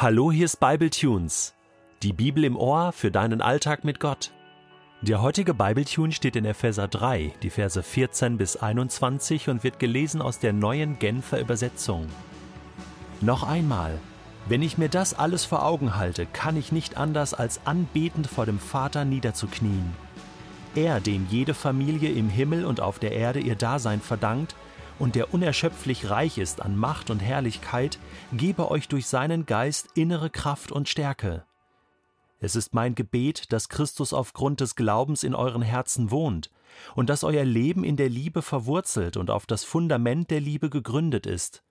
Hallo, hier ist Bible Tunes. Die Bibel im Ohr für deinen Alltag mit Gott. Der heutige Bibletune steht in Epheser 3, die Verse 14 bis 21 und wird gelesen aus der neuen Genfer Übersetzung. Noch einmal, wenn ich mir das alles vor Augen halte, kann ich nicht anders als anbetend vor dem Vater niederzuknien. Er, dem jede Familie im Himmel und auf der Erde ihr Dasein verdankt, und der unerschöpflich reich ist an Macht und Herrlichkeit, gebe euch durch seinen Geist innere Kraft und Stärke. Es ist mein Gebet, dass Christus aufgrund des Glaubens in euren Herzen wohnt und dass euer Leben in der Liebe verwurzelt und auf das Fundament der Liebe gegründet ist.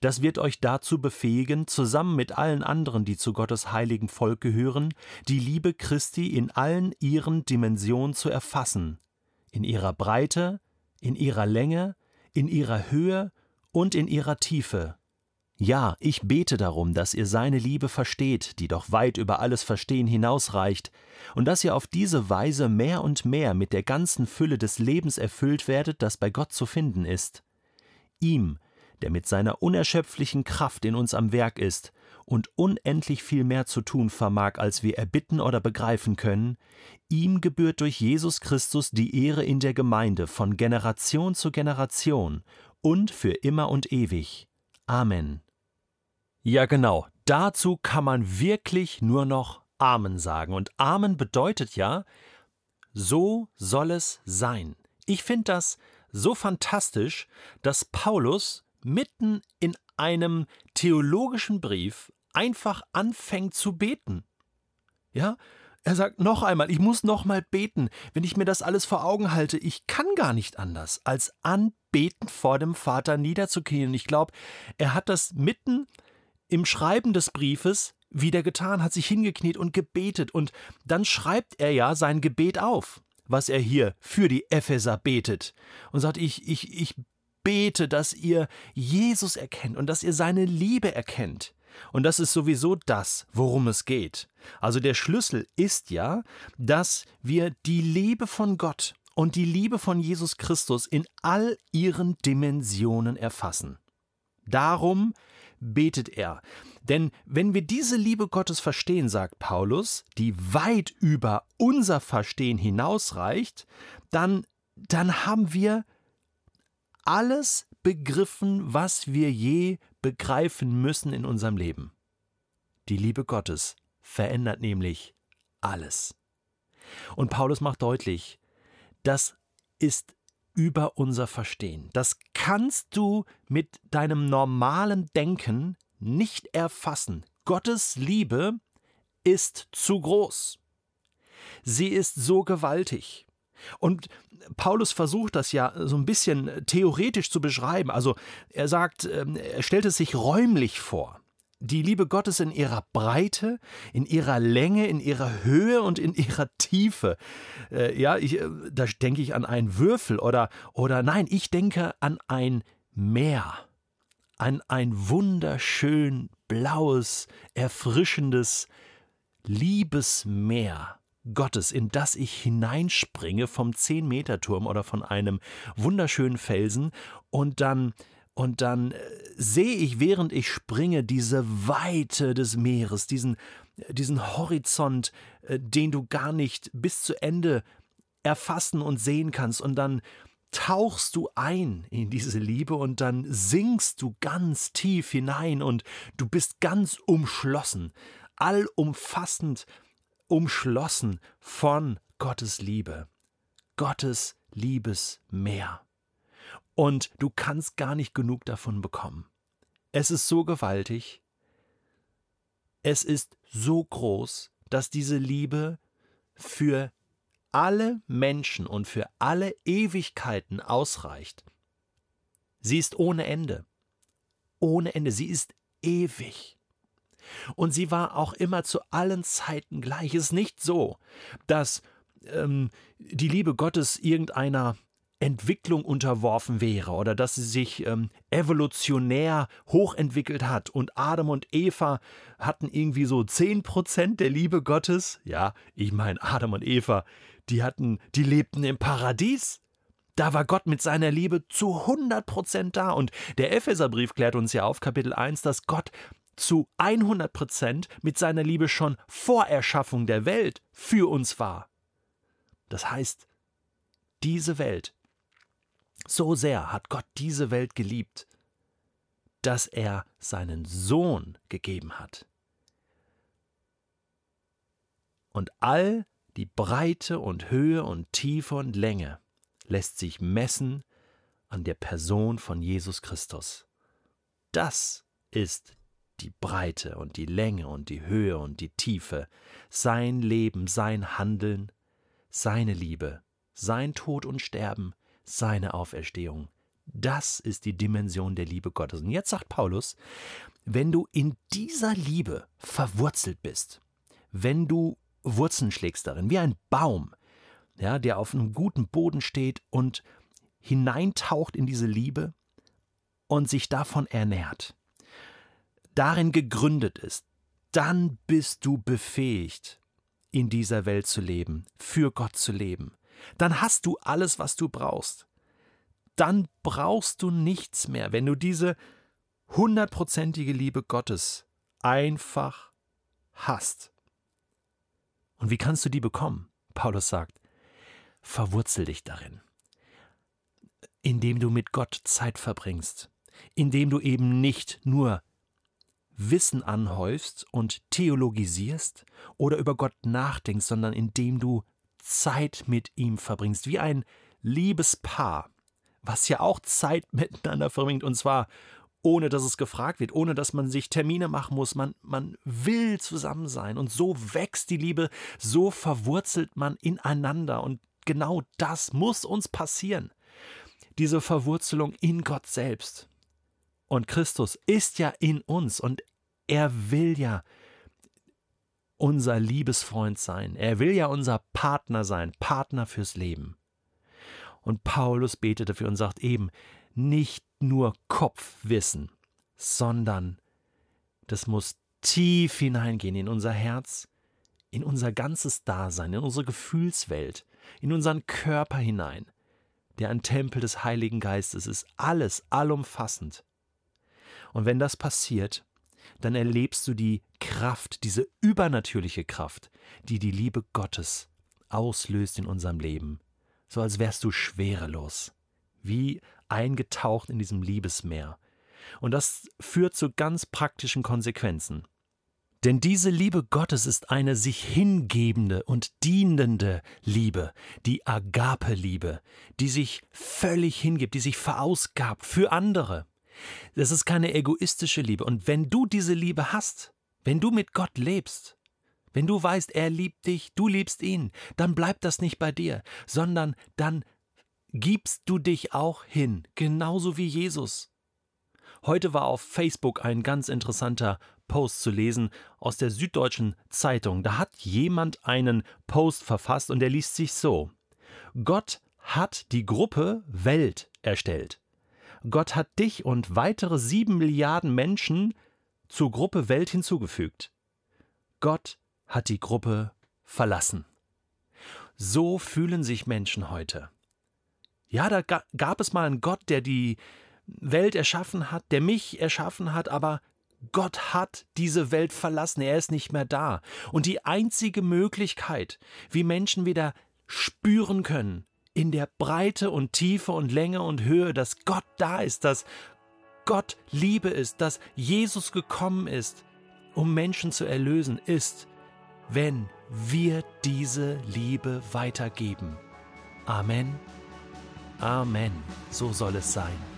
Das wird euch dazu befähigen, zusammen mit allen anderen, die zu Gottes heiligen Volk gehören, die Liebe Christi in allen ihren Dimensionen zu erfassen, in ihrer Breite, in ihrer Länge, in ihrer Höhe und in ihrer Tiefe. Ja, ich bete darum, dass ihr seine Liebe versteht, die doch weit über alles Verstehen hinausreicht, und dass ihr auf diese Weise mehr und mehr mit der ganzen Fülle des Lebens erfüllt werdet, das bei Gott zu finden ist. Ihm, der mit seiner unerschöpflichen Kraft in uns am Werk ist und unendlich viel mehr zu tun vermag, als wir erbitten oder begreifen können, ihm gebührt durch Jesus Christus die Ehre in der Gemeinde von Generation zu Generation und für immer und ewig. Amen. Ja genau, dazu kann man wirklich nur noch Amen sagen. Und Amen bedeutet ja, so soll es sein. Ich finde das so fantastisch, dass Paulus mitten in einem theologischen Brief einfach anfängt zu beten. Ja, er sagt noch einmal, ich muss noch mal beten. Wenn ich mir das alles vor Augen halte, ich kann gar nicht anders, als anbeten vor dem Vater niederzuknien. Ich glaube, er hat das mitten im Schreiben des Briefes wieder getan, hat sich hingekniet und gebetet. Und dann schreibt er ja sein Gebet auf, was er hier für die Epheser betet. Und sagt, ich, ich, ich bete, dass ihr Jesus erkennt und dass ihr seine Liebe erkennt. Und das ist sowieso das, worum es geht. Also der Schlüssel ist ja, dass wir die Liebe von Gott und die Liebe von Jesus Christus in all ihren Dimensionen erfassen. Darum betet er. Denn wenn wir diese Liebe Gottes verstehen, sagt Paulus, die weit über unser Verstehen hinausreicht, dann, dann haben wir alles begriffen, was wir je begreifen müssen in unserem Leben. Die Liebe Gottes verändert nämlich alles. Und Paulus macht deutlich, das ist über unser Verstehen. Das kannst du mit deinem normalen Denken nicht erfassen. Gottes Liebe ist zu groß. Sie ist so gewaltig. Und Paulus versucht das ja so ein bisschen theoretisch zu beschreiben. Also er sagt, ähm, er stellt es sich räumlich vor. Die Liebe Gottes in ihrer Breite, in ihrer Länge, in ihrer Höhe und in ihrer Tiefe. Äh, ja, ich, äh, da denke ich an einen Würfel oder, oder nein, ich denke an ein Meer. An ein wunderschön blaues, erfrischendes Liebesmeer Gottes, in das ich hineinspringe vom Zehn-Meter-Turm oder von einem wunderschönen Felsen und dann und dann äh, sehe ich, während ich springe, diese Weite des Meeres, diesen, diesen Horizont, äh, den du gar nicht bis zu Ende erfassen und sehen kannst. Und dann tauchst du ein in diese Liebe und dann sinkst du ganz tief hinein und du bist ganz umschlossen, allumfassend umschlossen von Gottes Liebe, Gottes Liebesmeer. Und du kannst gar nicht genug davon bekommen. Es ist so gewaltig, es ist so groß, dass diese Liebe für alle Menschen und für alle Ewigkeiten ausreicht. Sie ist ohne Ende. Ohne Ende. Sie ist ewig. Und sie war auch immer zu allen Zeiten gleich. Es ist nicht so, dass ähm, die Liebe Gottes irgendeiner Entwicklung unterworfen wäre oder dass sie sich ähm, evolutionär hochentwickelt hat und Adam und Eva hatten irgendwie so 10% der Liebe Gottes. Ja, ich meine, Adam und Eva, die hatten, die lebten im Paradies. Da war Gott mit seiner Liebe zu 100% da. Und der Epheserbrief klärt uns ja auf, Kapitel 1, dass Gott zu 100 Prozent mit seiner Liebe schon vor Erschaffung der Welt für uns war. Das heißt, diese Welt, so sehr hat Gott diese Welt geliebt, dass er seinen Sohn gegeben hat. Und all die Breite und Höhe und Tiefe und Länge lässt sich messen an der Person von Jesus Christus. Das ist die Breite und die Länge und die Höhe und die Tiefe, sein Leben, sein Handeln, seine Liebe, sein Tod und Sterben, seine Auferstehung. Das ist die Dimension der Liebe Gottes. Und jetzt sagt Paulus, wenn du in dieser Liebe verwurzelt bist, wenn du Wurzeln schlägst darin, wie ein Baum, ja, der auf einem guten Boden steht und hineintaucht in diese Liebe und sich davon ernährt, darin gegründet ist, dann bist du befähigt, in dieser Welt zu leben, für Gott zu leben. Dann hast du alles, was du brauchst. Dann brauchst du nichts mehr, wenn du diese hundertprozentige Liebe Gottes einfach hast. Und wie kannst du die bekommen? Paulus sagt, verwurzel dich darin, indem du mit Gott Zeit verbringst, indem du eben nicht nur Wissen anhäufst und theologisierst oder über Gott nachdenkst, sondern indem du Zeit mit ihm verbringst, wie ein liebes Paar, was ja auch Zeit miteinander verbringt, und zwar ohne dass es gefragt wird, ohne dass man sich Termine machen muss. Man, man will zusammen sein und so wächst die Liebe, so verwurzelt man ineinander und genau das muss uns passieren. Diese Verwurzelung in Gott selbst. Und Christus ist ja in uns und er will ja unser Liebesfreund sein. Er will ja unser Partner sein, Partner fürs Leben. Und Paulus betet dafür und sagt eben, nicht nur Kopfwissen, sondern das muss tief hineingehen in unser Herz, in unser ganzes Dasein, in unsere Gefühlswelt, in unseren Körper hinein, der ein Tempel des Heiligen Geistes ist, alles allumfassend. Und wenn das passiert, dann erlebst du die Kraft, diese übernatürliche Kraft, die die Liebe Gottes auslöst in unserem Leben, so als wärst du schwerelos, wie eingetaucht in diesem Liebesmeer. Und das führt zu ganz praktischen Konsequenzen. Denn diese Liebe Gottes ist eine sich hingebende und dienende Liebe, die Agape-Liebe, die sich völlig hingibt, die sich verausgabt für andere. Das ist keine egoistische Liebe. Und wenn du diese Liebe hast, wenn du mit Gott lebst, wenn du weißt, er liebt dich, du liebst ihn, dann bleibt das nicht bei dir, sondern dann gibst du dich auch hin, genauso wie Jesus. Heute war auf Facebook ein ganz interessanter Post zu lesen aus der Süddeutschen Zeitung. Da hat jemand einen Post verfasst und der liest sich so. Gott hat die Gruppe Welt erstellt. Gott hat dich und weitere sieben Milliarden Menschen zur Gruppe Welt hinzugefügt. Gott hat die Gruppe verlassen. So fühlen sich Menschen heute. Ja, da gab es mal einen Gott, der die Welt erschaffen hat, der mich erschaffen hat, aber Gott hat diese Welt verlassen, er ist nicht mehr da. Und die einzige Möglichkeit, wie Menschen wieder spüren können, in der Breite und Tiefe und Länge und Höhe, dass Gott da ist, dass Gott Liebe ist, dass Jesus gekommen ist, um Menschen zu erlösen, ist, wenn wir diese Liebe weitergeben. Amen. Amen. So soll es sein.